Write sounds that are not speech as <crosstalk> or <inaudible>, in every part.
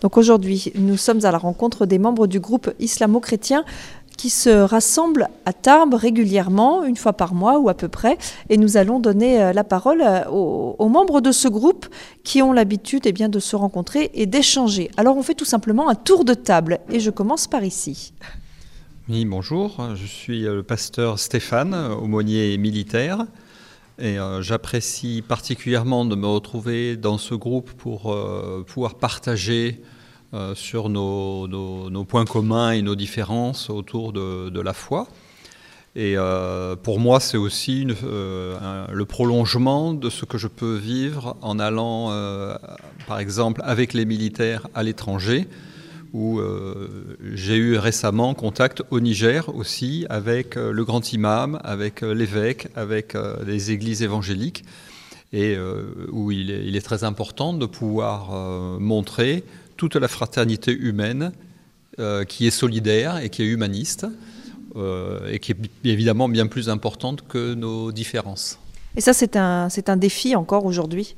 Donc aujourd'hui, nous sommes à la rencontre des membres du groupe islamo-chrétien qui se rassemblent à Tarbes régulièrement, une fois par mois ou à peu près, et nous allons donner euh, la parole euh, aux, membres de ce groupe qui ont l'habitude eh de se rencontrer et d'échanger. Alors on fait tout simplement un tour de table, et je commence par ici. Oui, bonjour, je suis le pasteur Stéphane, aumônier militaire. Et euh, j'apprécie particulièrement de me retrouver dans ce groupe pour euh, pouvoir partager euh, sur nos, points communs et nos différences autour de, la foi. Et pour moi, c'est aussi le prolongement de ce que je peux vivre en allant, par exemple, avec les militaires à l'étranger où euh, j'ai eu récemment contact au Niger aussi avec euh, le grand imam, avec euh, l'évêque, avec les églises évangéliques, et où il est, très important de pouvoir montrer toute la fraternité humaine qui est solidaire et qui est humaniste, et qui est évidemment bien plus importante que nos différences. Et ça, c'est un, un défi encore aujourd'hui?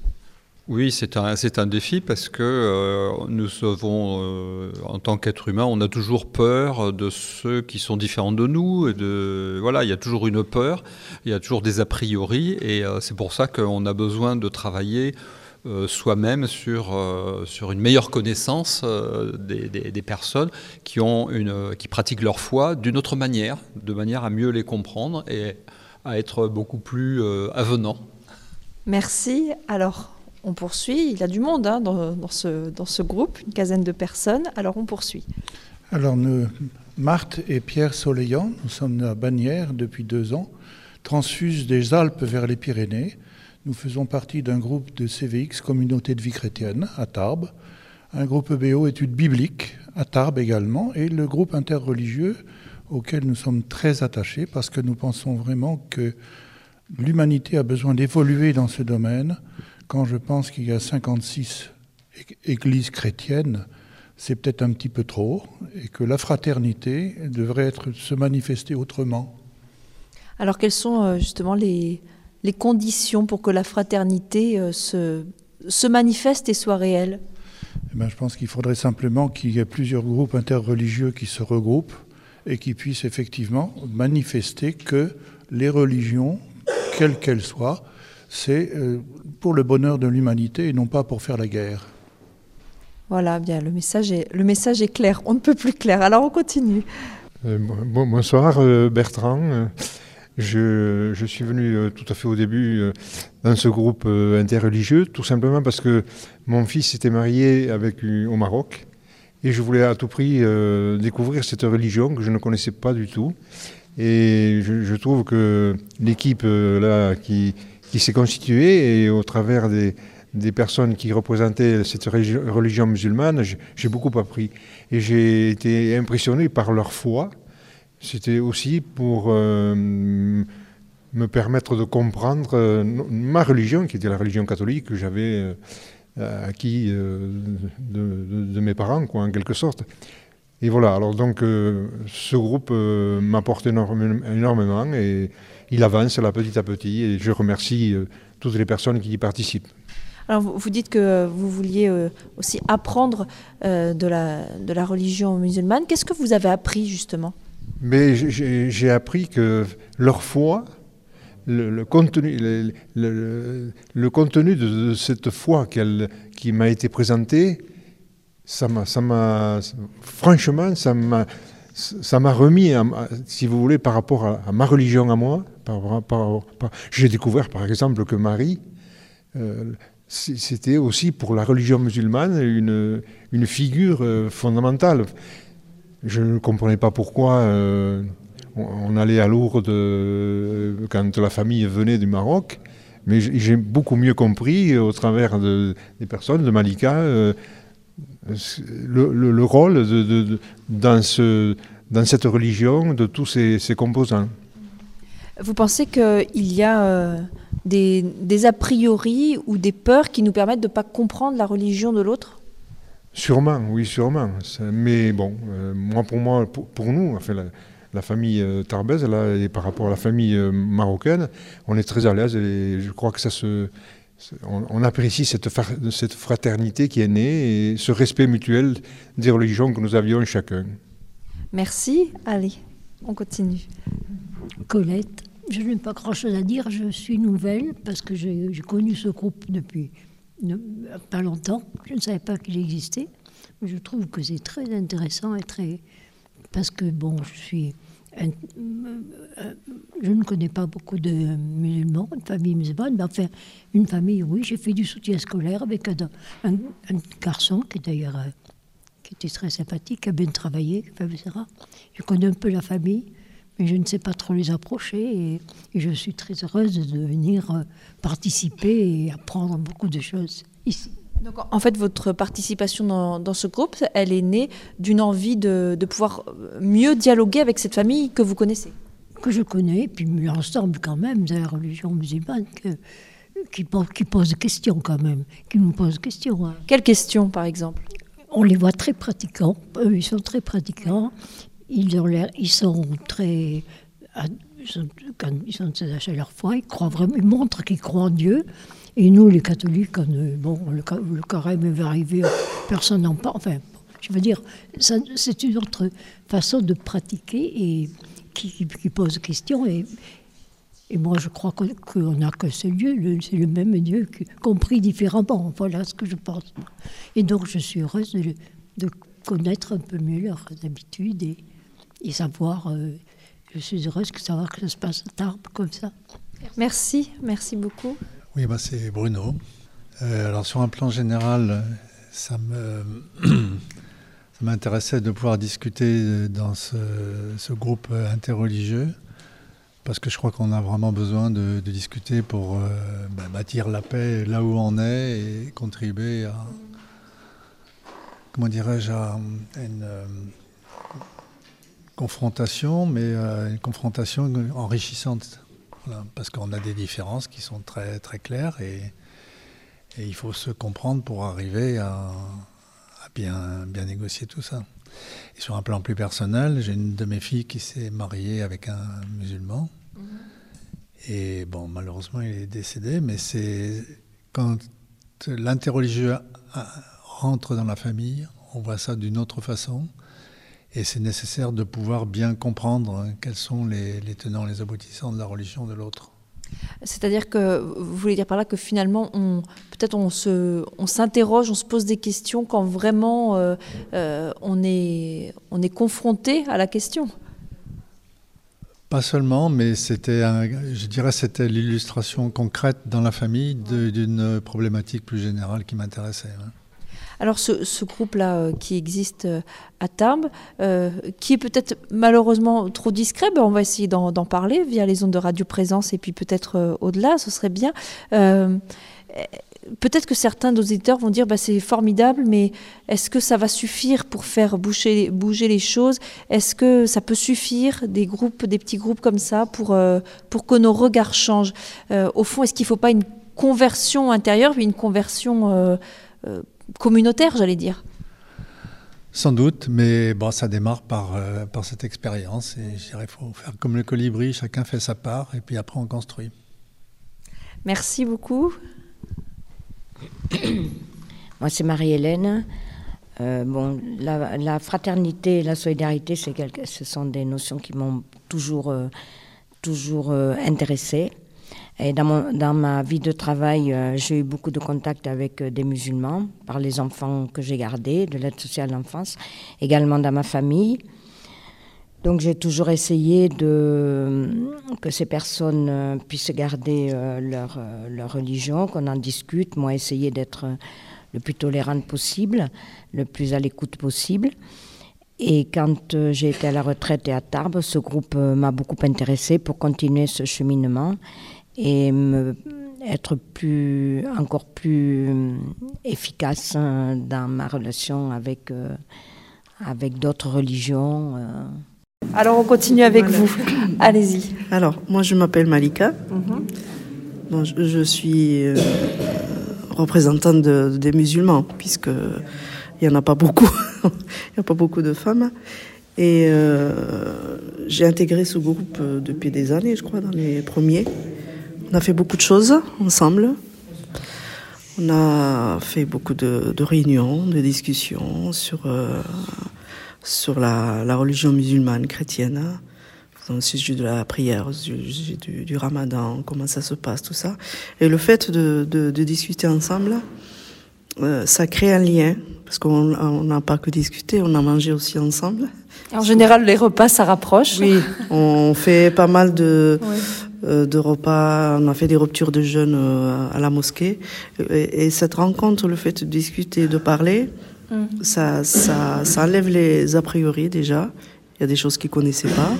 Oui, c'est un, un, défi parce que euh, nous savons, euh, en tant qu'être humain, on a toujours peur de ceux qui sont différents de nous. De, voilà, il y a toujours une peur, il y a toujours des a priori, et euh, c'est pour ça qu'on a besoin de travailler soi-même sur, sur une meilleure connaissance des, des, personnes qui, ont une, qui pratiquent leur foi d'une autre manière, de manière à mieux les comprendre et à être beaucoup plus avenant. Merci. Alors, on poursuit. Il y a du monde hein, dans, ce, groupe, une quinzaine de personnes. Alors on poursuit. Alors nous, Marthe et Pierre Soleillant, nous sommes à Bagnères depuis deux ans, transfuses des Alpes vers les Pyrénées. Nous faisons partie d'un groupe de CVX, Communauté de vie chrétienne, à Tarbes, un groupe EBO études bibliques, à Tarbes également, et le groupe interreligieux auquel nous sommes très attachés parce que nous pensons vraiment que l'humanité a besoin d'évoluer dans ce domaine quand je pense qu'il y a 56 églises chrétiennes, c'est peut-être un petit peu trop, et que la fraternité devrait être, se manifester autrement. Alors quelles sont euh, justement les, les conditions pour que la fraternité euh, se, se manifeste et soit réelle? Eh ben, Je pense qu'il faudrait simplement qu'il y ait plusieurs groupes interreligieux qui se regroupent et qui puissent effectivement manifester que les religions, quelles qu'elles soient, c'est euh, pour le bonheur de l'humanité et non pas pour faire la guerre. Voilà, bien, le message est, le message est clair, on ne peut plus clair. Alors on continue. Euh, bonsoir euh, Bertrand. Je, je, suis venu tout à fait au début dans ce groupe interreligieux, tout simplement parce que mon fils était marié avec, au Maroc et je voulais à tout prix découvrir cette religion que je ne connaissais pas du tout. Et je, je trouve que l'équipe là qui, qui s'est constitué et au travers des, personnes qui représentaient cette religion musulmane, j'ai beaucoup appris. Et j'ai été impressionné par leur foi. C'était aussi pour euh, me permettre de comprendre euh, ma religion, qui était la religion catholique que j'avais euh, acquis de, mes parents, quoi, en quelque sorte. Et voilà, alors donc ce groupe m'apporte énormément et il avance là petit à petit et je remercie euh, toutes les personnes qui y participent. Alors vous dites que vous vouliez euh, aussi apprendre euh, de, la, de la religion musulmane. Qu'est-ce que vous avez appris justement? Mais j'ai appris que leur foi, le, contenu, le, le, contenu de, cette foi qui m'a été présentée, ça m'a, franchement, ça m'a, ça m'a remis, si vous voulez, par rapport à, ma religion à moi. J'ai découvert, par exemple, que Marie, euh, c'était aussi pour la religion musulmane une, une figure euh, fondamentale. Je ne comprenais pas pourquoi euh, on, allait à Lourdes quand la famille venait du Maroc, mais j'ai beaucoup mieux compris au travers des personnes, de Malika le, rôle de, dans, ce, dans cette religion de tous ses, composants. Vous pensez qu'il y a euh, des, des, a priori ou des peurs qui nous permettent de ne pas comprendre la religion de l'autre? Sûrement, oui, sûrement. Mais bon, euh, moi, pour moi, pour, nous, enfin, la, famille euh, là, et par rapport à la famille marocaine, on est très à l'aise et je crois que ça se, on, apprécie cette, cette, fraternité qui est née et ce respect mutuel des religions que nous avions chacun. Merci. Allez, on continue. Colette, je n'ai pas grand-chose à dire. Je suis nouvelle parce que j'ai connu ce groupe depuis pas longtemps. Je ne savais pas qu'il existait. Je trouve que c'est très intéressant et très. Parce que, bon, je suis je ne connais pas beaucoup de musulmans, une famille musulmane, mais enfin, une famille, oui. J'ai fait du soutien scolaire avec un, garçon qui d'ailleurs euh, qui était très sympathique, qui a bien travaillé, etc. Je connais un peu la famille, mais je ne sais pas trop les approcher et, je suis très heureuse de venir euh, participer et apprendre beaucoup de choses ici. Donc, en fait, votre participation dans, ce groupe, elle est née d'une envie de, pouvoir mieux dialoguer avec cette famille que vous connaissez Que je connais, puis l'ensemble quand même de la religion musulmane qui, qui pose des questions quand même, qui nous pose des questions. Hein. Quelles questions, par exemple? On les voit très pratiquants, eux, ils sont très pratiquants, ils, ont ils sont très... Ils sont, quand ils sont à leur foi, ils croient vraiment, ils montrent qu'ils croient en Dieu. Et nous, les catholiques, bon, le, carême va arriver, personne n'en parle. Enfin, je veux dire, c'est une autre façon de pratiquer et qui, pose question. Et, moi, je crois qu'on n'a que ce Dieu, c'est le même Dieu, compris différemment. Voilà ce que je pense. Et donc, je suis heureuse de, connaître un peu mieux leurs habitudes et, et savoir. Euh, je suis heureuse de savoir que ça se passe à Tarbes comme ça. Merci, merci beaucoup. Oui, bah, c'est Bruno. Euh, alors sur un plan général, ça <clears throat> m'intéressait de pouvoir discuter dans ce, groupe interreligieux parce que je crois qu'on a vraiment besoin de, discuter pour euh, bah, bâtir la paix là où on est et contribuer à comment dirais-je une euh, confrontation, mais une confrontation enrichissante parce qu'on a des différences qui sont très, très claires et, il faut se comprendre pour arriver à, bien, bien négocier tout ça. Et sur un plan plus personnel, j'ai une de mes filles qui s'est mariée avec un musulman. Mm-hmm. Et bon, malheureusement, il est décédé, mais c'est quand l'interreligieux rentre dans la famille, on voit ça d'une autre façon. Et c'est nécessaire de pouvoir bien comprendre hein, quels sont les, tenants, les aboutissants de la religion de l'autre. C'est-à-dire que vous voulez dire par là que finalement, on, peut-être on, se, on s'interroge, on se pose des questions quand vraiment euh, euh, on, est, on est confronté à la question. Pas seulement, mais c'était, je dirais, c'était l'illustration concrète dans la famille d'une problématique plus générale qui m'intéressait. Hein. Alors ce, groupe-là euh, qui existe euh, à Tarbes, euh, qui est peut-être malheureusement trop discret, ben, on va essayer d'en parler via les ondes de radio présence et puis peut-être au-delà, ce serait bien. Peut-être que certains auditeurs vont dire bah, c'est formidable, mais est-ce que ça va suffire pour faire bouger, les choses? Est-ce que ça peut suffire des groupes, des petits groupes comme ça pour, pour que nos regards changent? Au fond, est-ce qu'il ne faut pas une conversion intérieure, une conversion communautaire, j'allais dire. Sans doute, mais bon, ça démarre par, euh, par cette expérience. Et je dirais, il faut faire comme le colibri, chacun fait sa part, et puis après on construit. Merci beaucoup. Moi, c'est Marie-Hélène. Euh, bon, la, fraternité et la solidarité, c'est ce sont des notions qui m'ont toujours, euh, toujours intéressée. Dans, ma vie de travail, euh, j'ai eu beaucoup de contacts avec euh, des musulmans, par les enfants que j'ai gardés, de l'aide sociale à l'enfance, également dans ma famille. Donc j'ai toujours essayé de, que ces personnes euh, puissent garder leur, religion, qu'on en discute. Moi, essayer d'être le plus tolérante possible, le plus à l'écoute possible. Et quand j'ai été à la retraite et à Tarbes, ce groupe m'a beaucoup intéressé pour continuer ce cheminement et me, être plus, encore plus euh, efficace hein, dans ma relation avec, euh, avec d'autres religions. Euh. Alors on continue avec vous. <coughs> Allez-y. Alors, moi je m'appelle Malika. bon, je, suis représentante des musulmans, puisque il n'y en a pas beaucoup. <laughs> il n'y a pas beaucoup de femmes. Et j'ai intégré ce groupe depuis des années, je crois, dans les premiers. On a fait beaucoup de choses ensemble. On a fait beaucoup de, réunions, de discussions sur, euh, sur la, religion musulmane chrétienne, au sujet de la prière, au sujet du, ramadan, comment ça se passe, tout ça. Et le fait de, de, discuter ensemble, euh, ça crée un lien, parce qu'on n'a pas que discuté, on a mangé aussi ensemble. En général, les repas, ça rapproche. Oui, on fait pas mal de, de repas, on a fait des ruptures de jeûne euh, à la mosquée. Et, cette rencontre, le fait de discuter, de parler, mm. ça, ça, ça, enlève les a priori déjà. Il y a des choses qu'ils connaissaient pas.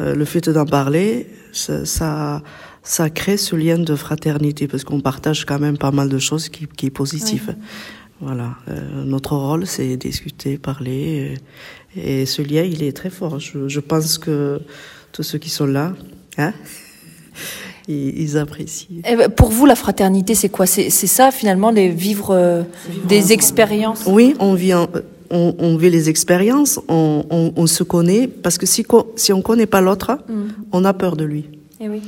Euh, le fait d'en parler, ça, ça, ça, crée ce lien de fraternité parce qu'on partage quand même pas mal de choses qui, qui est positif. Voilà, notre rôle, c'est discuter, parler, et, ce lien, il est très fort. Je, je pense que tous ceux qui sont là, hein, ils, apprécient. Eh ben, pour vous, la fraternité, c'est quoi? C'est ça, finalement, les vivre, euh, des expériences? Oui, on vit, on, on, vit les expériences, on, on, on, se connaît, parce que si, si on ne connaît pas l'autre, mm. on a peur de lui. Et, eh oui.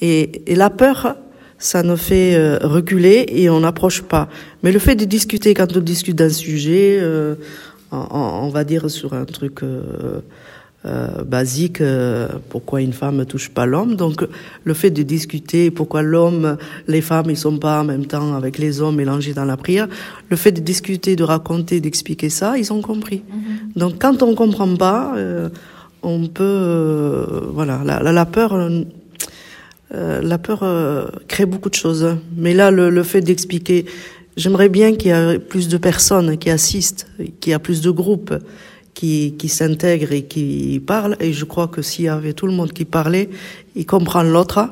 et, et la peur, ça nous fait euh, reculer et on n'approche pas. Mais le fait de discuter, quand on discute d'un sujet, euh, on, on, va dire sur un truc euh, basique, euh, pourquoi une femme ne touche pas l'homme. Donc le fait de discuter pourquoi l'homme, les femmes, ils sont pas en même temps avec les hommes mélangés dans la prière, le fait de discuter, de raconter, d'expliquer ça, ils ont compris. Mhm. Donc quand on comprend pas, euh, on peut, voilà, la, la, peur. la peur crée beaucoup de choses. Mais là, le, le fait d'expliquer, j'aimerais bien qu'il y ait plus de personnes qui assistent, qu'il y ait plus de groupes, qui, qui s'intègre et qui parle. Et je crois que s'il y avait tout le monde qui parlait, il comprend l'autre,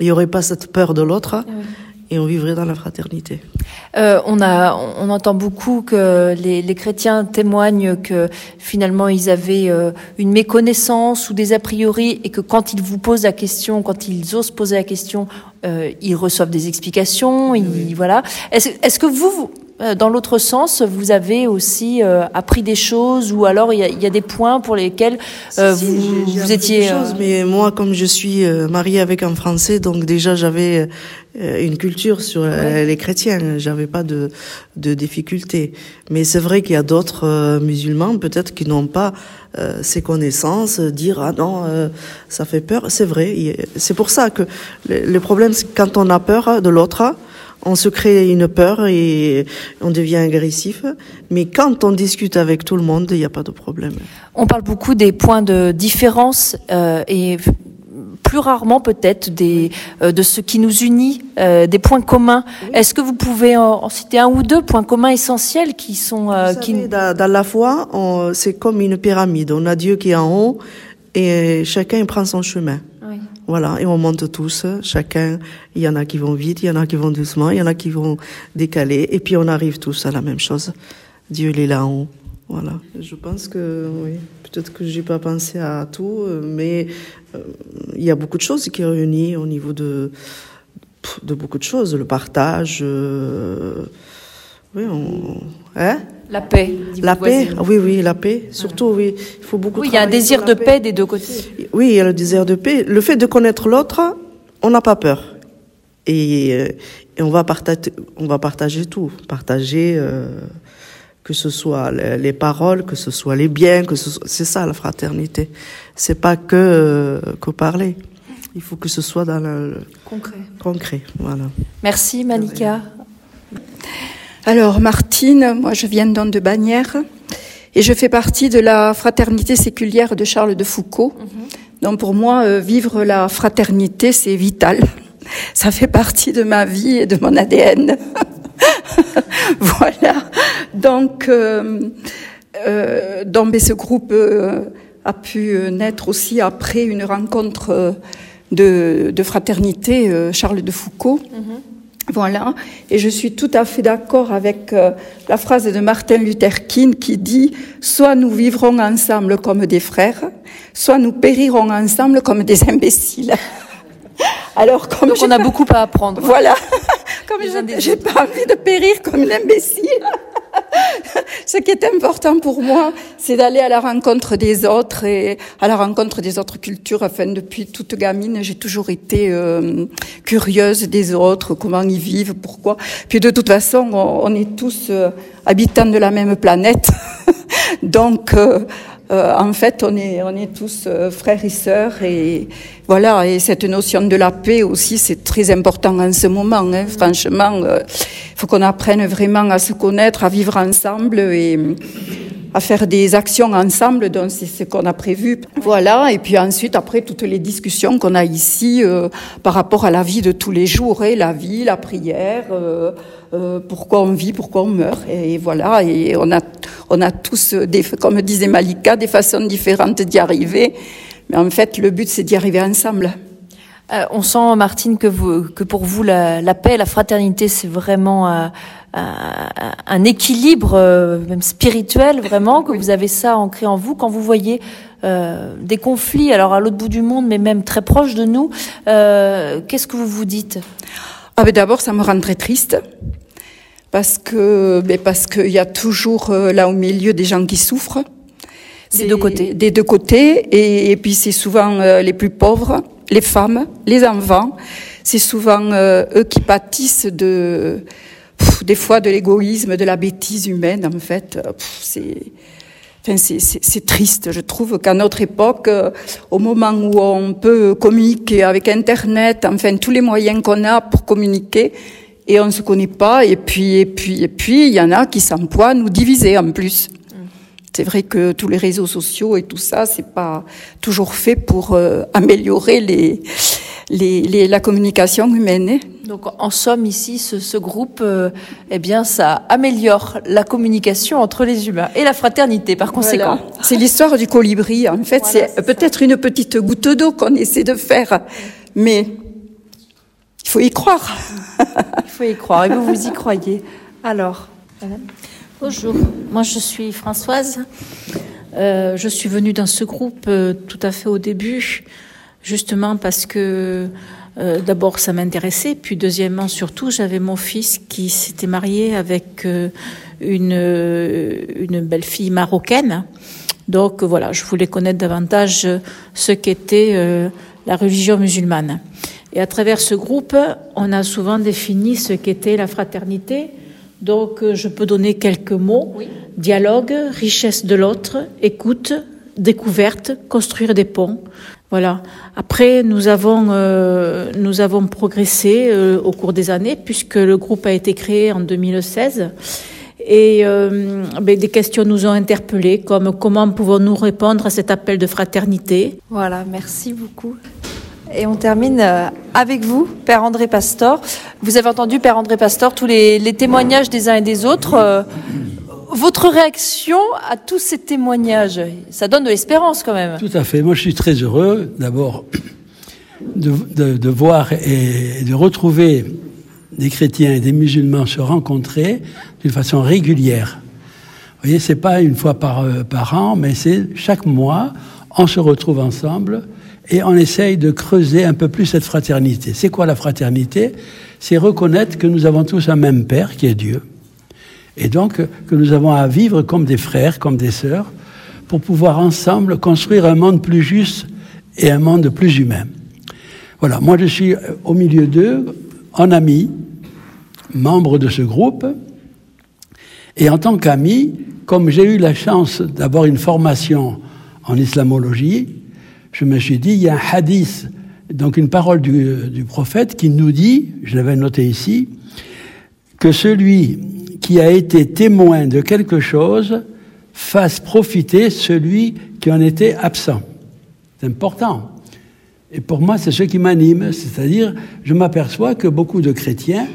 il n'y aurait pas cette peur de l'autre. Et on vivrait dans la fraternité. Euh, on, a, on entend beaucoup que les, les, chrétiens témoignent que finalement ils avaient euh, une méconnaissance ou des a priori et que quand ils vous posent la question, quand ils osent poser la question, euh, ils reçoivent des explications. Ils, voilà. Est-ce est que vous, dans l'autre sens, vous avez aussi euh, appris des choses ou alors il y, a, des points pour lesquels euh, vous, vous étiez. Des choses, mais moi, comme je suis mariée avec un Français, donc déjà j'avais une culture sur les chrétiens. J'avais pas de, de difficultés. Mais c'est vrai qu'il y a d'autres musulmans peut-être qui n'ont pas ces connaissances, dire ah non, ça fait peur. C'est vrai. C'est pour ça que le, le problème, c'est quand on a peur de l'autre on se crée une peur et on devient agressif. Mais quand on discute avec tout le monde, il n'y a pas de problème. On parle beaucoup des points de différence euh, et plus rarement peut-être des euh, de ce qui nous unit, euh, des points communs. Est-ce que vous pouvez en, citer un ou deux points communs essentiels qui sont qui... dans, dans, la foi, c'est comme une pyramide. On a Dieu qui est en haut et chacun prend son chemin. Voilà, et on monte tous, chacun. Il y en a qui vont vite, il y en a qui vont doucement, il y en a qui vont décaler, et puis on arrive tous à la même chose. Dieu, il est là en haut. Voilà. Je pense que, oui, peut-être que j'ai pas pensé à tout, mais euh, il y a beaucoup de choses qui réunissent au niveau de, beaucoup de choses. Le partage, euh, oui, on, hein? La paix. La paix, oui, oui, la paix. Surtout, oui, il faut beaucoup. Oui, il y a un désir de paix. des deux côtés. Oui, il y a le désir de paix. Le fait de connaître l'autre, on n'a pas peur. Et, euh, et, on va partager, on va partager tout, partager euh, que ce soit les, paroles, que ce soit les biens, que ce c'est ça la fraternité. C'est pas que euh, que parler. Il faut que ce soit dans le concret. Concret, voilà. Merci Malika. Alors Martine, moi je viens donc de Bagnères et je fais partie de la fraternité séculière de Charles de Foucault. Mhm. Donc pour moi, euh, vivre la fraternité, c'est vital. <laughs> Ça fait partie de ma vie et de mon ADN. <laughs> voilà. Donc, euh, euh, donc ce groupe euh, a pu naître aussi après une rencontre de, de fraternité Charles de Foucault. Mhm. Voilà, et je suis tout à fait d'accord avec euh, la phrase de Martin Luther King qui dit soit nous vivrons ensemble comme des frères, soit nous périrons ensemble comme des imbéciles. Alors comme Donc on a beaucoup à apprendre. Voilà, <laughs> comme j'ai pas envie de périr comme une imbécile. Ce qui est important pour moi, c'est d'aller à la rencontre des autres et à la rencontre des autres cultures. Enfin, depuis toute gamine, j'ai toujours été euh, curieuse des autres, comment ils vivent, pourquoi. Puis de toute façon, on, est tous euh, habitants de la même planète. <laughs> Donc, euh, euh, en fait, on est, on est tous euh, frères et sœurs et voilà. Et cette notion de la paix aussi, c'est très important en ce moment. Hein. Franchement, il euh, faut qu'on apprenne vraiment à se connaître, à vivre ensemble et à faire des actions ensemble. Donc, c'est ce qu'on a prévu. Voilà. Et puis ensuite, après toutes les discussions qu'on a ici par rapport à la vie de tous les jours, et hein, la vie, la prière. Euh, pourquoi on vit, pourquoi on meurt. Et, voilà, et on a, on a tous, des, comme disait Malika, des façons différentes d'y arriver. Mais en fait, le but, c'est d'y arriver ensemble. Euh, on sent, Martine, que, vous, que pour vous, la, la paix, la fraternité, c'est vraiment euh, un équilibre, euh, même spirituel, vraiment, que vous avez ça ancré en vous. Quand vous voyez euh, des conflits, alors à l'autre bout du monde, mais même très proche de nous, qu'est-ce que vous vous dites? Ah ben D'abord, ça me rend très triste parce que ben parce qu'il y a toujours euh, là au milieu des gens qui souffrent. Des deux côtés. Des deux côtés. Et, puis c'est souvent euh, les plus pauvres, les femmes, les enfants. C'est souvent euh, eux qui pâtissent de des fois de l'égoïsme, de la bêtise humaine. En fait, c'est Enfin, c'est triste. Je trouve qu'à notre époque, au moment où on peut communiquer avec Internet, enfin tous les moyens qu'on a pour communiquer, et on ne se connaît pas. Et puis, et puis, et puis, il y en a qui s'emploient à nous diviser en plus. C'est vrai que tous les réseaux sociaux et tout ça, c'est pas toujours fait pour euh, améliorer les, les, les, la communication humaine. Hein. Donc, en somme, ici, ce, ce groupe, euh, eh bien, ça améliore la communication entre les humains et la fraternité, par conséquent. C'est l'histoire du colibri. En fait, c'est peut-être une petite goutte d'eau qu'on essaie de faire, mais il faut y croire. Il faut y croire. Et vous, vous y croyez. Alors, Bonjour, moi je suis Françoise. Euh, je suis venue dans ce groupe euh, tout à fait au début, justement parce que euh, d'abord ça m'intéressait, puis deuxièmement surtout j'avais mon fils qui s'était marié avec une, une belle fille marocaine. Donc voilà, je voulais connaître davantage ce qu'était la religion musulmane. Et à travers ce groupe, on a souvent défini ce qu'était la fraternité. Donc, euh, je peux donner quelques mots. Dialogue, richesse de l'autre, écoute, découverte, construire des ponts. Voilà. Après, nous avons euh, nous avons progressé euh, au cours des années puisque le groupe a été créé en 2016 et ben, des questions nous ont interpellés comme comment pouvons-nous répondre à cet appel de fraternité? Voilà, merci beaucoup. Et on termine euh, avec vous, Père André Pastor. Vous avez entendu, Père André Pastor, tous les, témoignages des uns et des autres. Euh, votre réaction à tous ces témoignages, ça donne de l'espérance quand même. Tout à fait. Moi, je suis très heureux, d'abord, de, voir et de retrouver des chrétiens et des musulmans se rencontrer d'une façon régulière. Vous voyez, c'est pas une fois par, euh, par an, mais c'est chaque mois, on se retrouve ensemble et on essaye de creuser un peu plus cette fraternité. C'est quoi la fraternité? C'est reconnaître que nous avons tous un même Père qui est Dieu. Et donc que nous avons à vivre comme des frères, comme des sœurs, pour pouvoir ensemble construire un monde plus juste et un monde plus humain. Voilà, moi je suis au milieu d'eux, en ami, membre de ce groupe, et en tant qu'ami, comme j'ai eu la chance d'avoir une formation en islamologie, je me suis dit, il y a un hadith, donc une parole du, prophète qui nous dit, je l'avais noté ici, que celui qui a été témoin de quelque chose fasse profiter celui qui en était absent. C'est important. Et pour moi, c'est ce qui m'anime, c'est-à-dire, je m'aperçois que beaucoup de chrétiens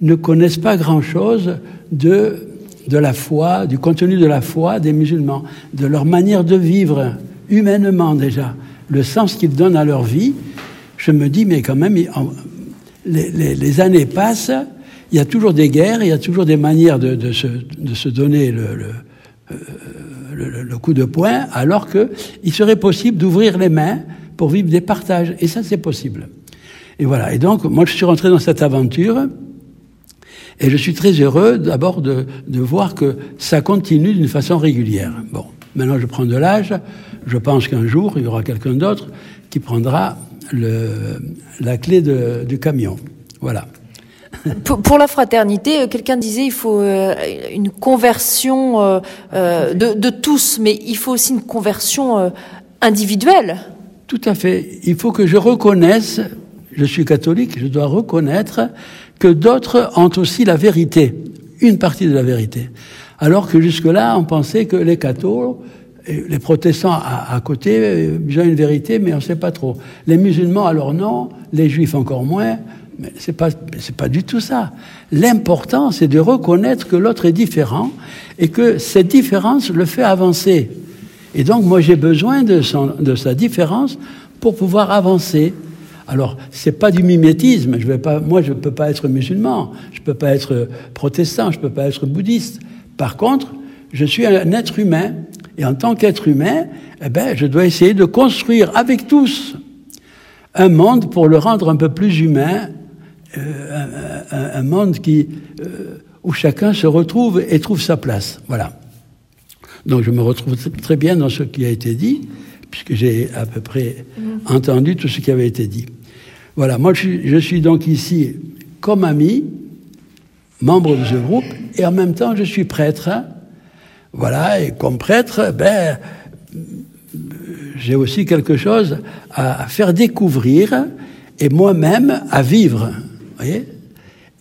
ne connaissent pas grand-chose de, la foi, du contenu de la foi des musulmans, de leur manière de vivre, humainement déjà le sens qu'ils donnent à leur vie, je me dis, mais quand même, les, années passent, il y a toujours des guerres, il y a toujours des manières de, se, donner euh, le, coup de poing, alors qu'il serait possible d'ouvrir les mains pour vivre des partages. Et ça, c'est possible. Et voilà. Et donc, moi, je suis rentré dans cette aventure. Et je suis très heureux d'abord de voir que ça continue d'une façon régulière. Bon, maintenant je prends de l'âge, je pense qu'un jour il y aura quelqu'un d'autre qui prendra le, la clé de, du camion. Voilà. <laughs> Pour, pour la fraternité, euh, quelqu'un disait il faut euh, une conversion euh, euh, de, de tous, mais il faut aussi une conversion individuelle. Tout à fait. Il faut que je reconnaisse, je suis catholique, je dois reconnaître que d'autres ont aussi la vérité, une partie de la vérité. Alors que jusque-là, on pensait que les cathos, les protestants à, côté, ils ont une vérité, mais on ne sait pas trop. Les musulmans, alors non, les juifs encore moins. Mais c'est pas, c'est pas du tout ça. L'important, c'est de reconnaître que l'autre est différent et que cette différence le fait avancer. Et donc, moi, j'ai besoin de, son, de sa différence pour pouvoir avancer. Alors, c'est pas du mimétisme. Je vais pas, moi, je peux pas être musulman, je peux pas être protestant, je peux pas être bouddhiste. Par contre, je suis un être humain, et en tant qu'être humain, eh ben, je dois essayer de construire avec tous un monde pour le rendre un peu plus humain, euh, un, monde qui, euh, où chacun se retrouve et trouve sa place. Voilà. Donc je me retrouve très bien dans ce qui a été dit, puisque j'ai à peu près mmh. entendu tout ce qui avait été dit. Voilà, moi je suis, je suis donc ici comme ami, membre de ce groupe, et en même temps je suis prêtre. Voilà, et comme prêtre, ben, j'ai aussi quelque chose à faire découvrir et moi-même à vivre. Voyez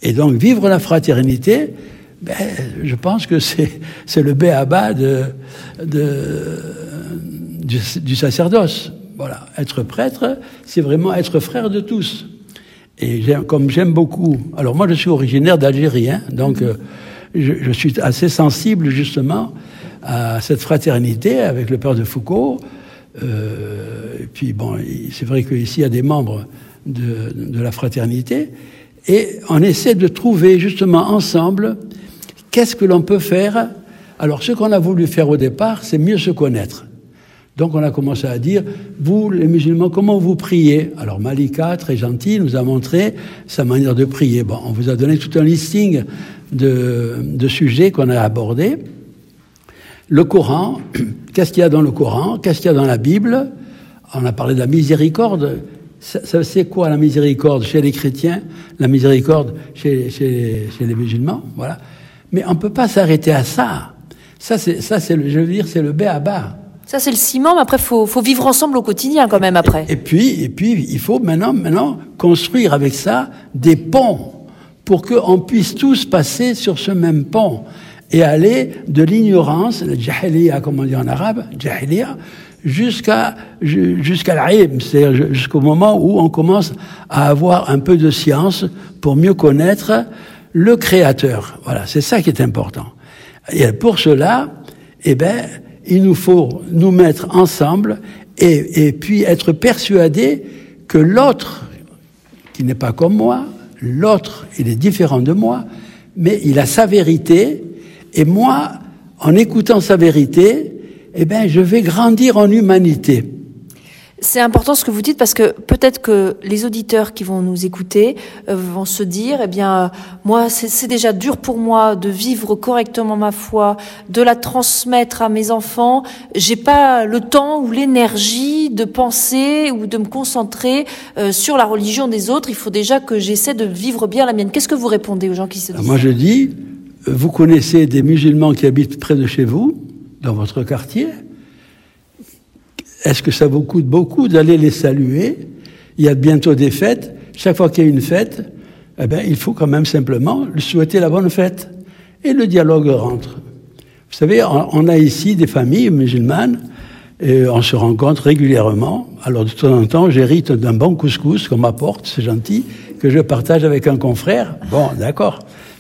et donc vivre la fraternité, ben, je pense que c'est le b à bas de, de, du, du, sacerdoce. Voilà, être prêtre, c'est vraiment être frère de tous. Et comme j'aime beaucoup, alors moi je suis originaire d'Algérie, hein, donc euh, je, suis assez sensible justement à cette fraternité avec le père de Foucault. Euh, et puis bon, c'est vrai qu'ici il y a des membres de, de la fraternité, et on essaie de trouver justement ensemble qu'est-ce que l'on peut faire. Alors ce qu'on a voulu faire au départ, c'est mieux se connaître. Donc on a commencé à dire, vous les musulmans, comment vous priez? Alors Malika, très gentil, nous a montré sa manière de prier. Bon, on vous a donné tout un listing de, de sujets qu'on a abordés. Le Coran, <clears throat> qu'est-ce qu'il y a dans le Coran Qu'est-ce qu'il y a dans la Bible? On a parlé de la miséricorde. C'est quoi la miséricorde chez les chrétiens La miséricorde chez, chez, chez les musulmans? Voilà. Mais on ne peut pas s'arrêter à ça. Ça, c'est, ça, c'est le, je veux dire, c'est le b à bas. Ça, c'est le ciment, mais après, il faut, faut, vivre ensemble au quotidien quand même après. Et, et, puis, et puis, il faut maintenant, maintenant construire avec ça des ponts pour qu'on puisse tous passer sur ce même pont et aller de l'ignorance, le jahiliya, comme on dit en arabe, jahiliya, jusqu'à jusqu'à c'est-à-dire jusqu'au moment où on commence à avoir un peu de science pour mieux connaître le créateur. Voilà, c'est ça qui est important. Et pour cela, eh ben, il nous faut nous mettre ensemble et, et puis être persuadé que l'autre, qui n'est pas comme moi, l'autre, il est différent de moi, mais il a sa vérité, et moi, en écoutant sa vérité, eh ben, je vais grandir en humanité. C'est important ce que vous dites parce que peut-être que les auditeurs qui vont nous écouter euh, vont se dire, eh bien, euh, moi, c'est déjà dur pour moi de vivre correctement ma foi, de la transmettre à mes enfants. J'ai pas le temps ou l'énergie de penser ou de me concentrer euh, sur la religion des autres. Il faut déjà que j'essaie de vivre bien la mienne. Qu'est-ce que vous répondez aux gens qui se disent Moi, je dis, vous connaissez des musulmans qui habitent près de chez vous, dans votre quartier est-ce que ça vous coûte beaucoup d'aller les saluer? Il y a bientôt des fêtes. Chaque fois qu'il y a une fête, eh ben, il faut quand même simplement lui souhaiter la bonne fête. Et le dialogue rentre. Vous savez, on a ici des familles musulmanes, et on se rencontre régulièrement. Alors de temps en temps, j'hérite d'un bon couscous qu'on m'apporte, c'est gentil, que je partage avec un confrère. Bon, d'accord.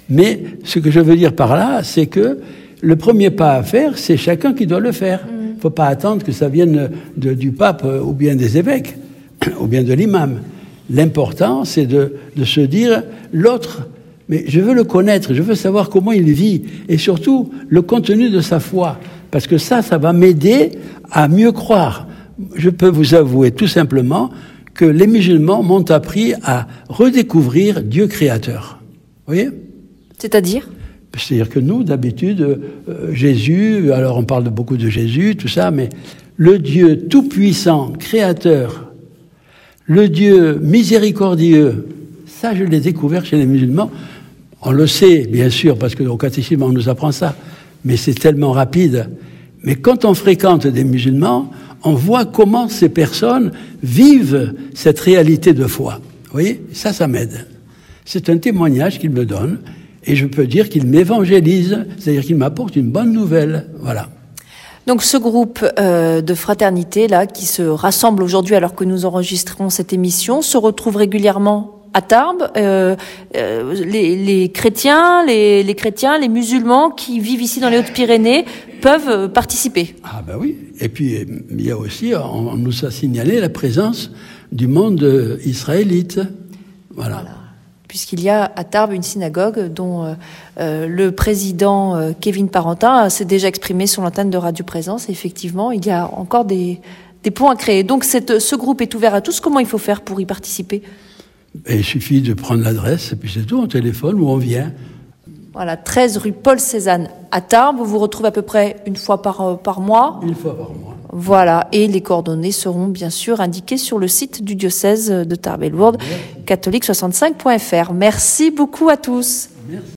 Mais ce que je veux dire par là, c'est que le premier pas à faire, c'est chacun qui doit le faire. Ne faut pas attendre que ça vienne du pape ou bien des évêques <coughs> ou bien de l'imam. L'important, c'est de, de, se dire l'autre, mais je veux le connaître, je veux savoir comment il vit et surtout le contenu de sa foi. Parce que ça, ça va m'aider à mieux croire. Je peux vous avouer tout simplement que les musulmans m'ont appris à redécouvrir Dieu créateur. Vous voyez? C'est-à-dire? C'est-à-dire que nous, d'habitude, euh, Jésus, alors on parle beaucoup de Jésus, tout ça, mais le Dieu tout-puissant, créateur, le Dieu miséricordieux, ça je l'ai découvert chez les musulmans. On le sait, bien sûr, parce que au catéchisme on nous apprend ça, mais c'est tellement rapide. Mais quand on fréquente des musulmans, on voit comment ces personnes vivent cette réalité de foi. Vous voyez, ça, ça m'aide. C'est un témoignage qu'il me donne, et je peux dire qu'il m'évangélise, c'est-à-dire qu'il m'apporte une bonne nouvelle. Voilà. Donc ce groupe euh, de fraternité là qui se rassemble aujourd'hui alors que nous enregistrons cette émission se retrouve régulièrement à Tarbes. Euh, euh, les, les, chrétiens, les, les, chrétiens, les musulmans qui vivent ici dans les Hautes-Pyrénées peuvent participer. Ah ben oui. Et puis il y a aussi, on, nous a signalé la présence du monde israélite. voilà. voilà puisqu'il y a à Tarbes une synagogue dont euh, euh, le président euh, Kevin Parentin s'est déjà exprimé sur l'antenne de Radio Présence. Et effectivement, il y a encore des, des points à créer. Donc cette, ce groupe est ouvert à tous. Comment il faut faire pour y participer? Il suffit de prendre l'adresse, et puis c'est tout, on téléphone ou on vient. Voilà, 13 rue Paul Cézanne à Tarbes. Vous vous retrouvez à peu près une fois par, par mois Une fois par mois. Voilà, et les coordonnées seront bien sûr indiquées sur le site du diocèse de Tarbes et Lourdes, catholique65.fr. Merci beaucoup à tous. Merci.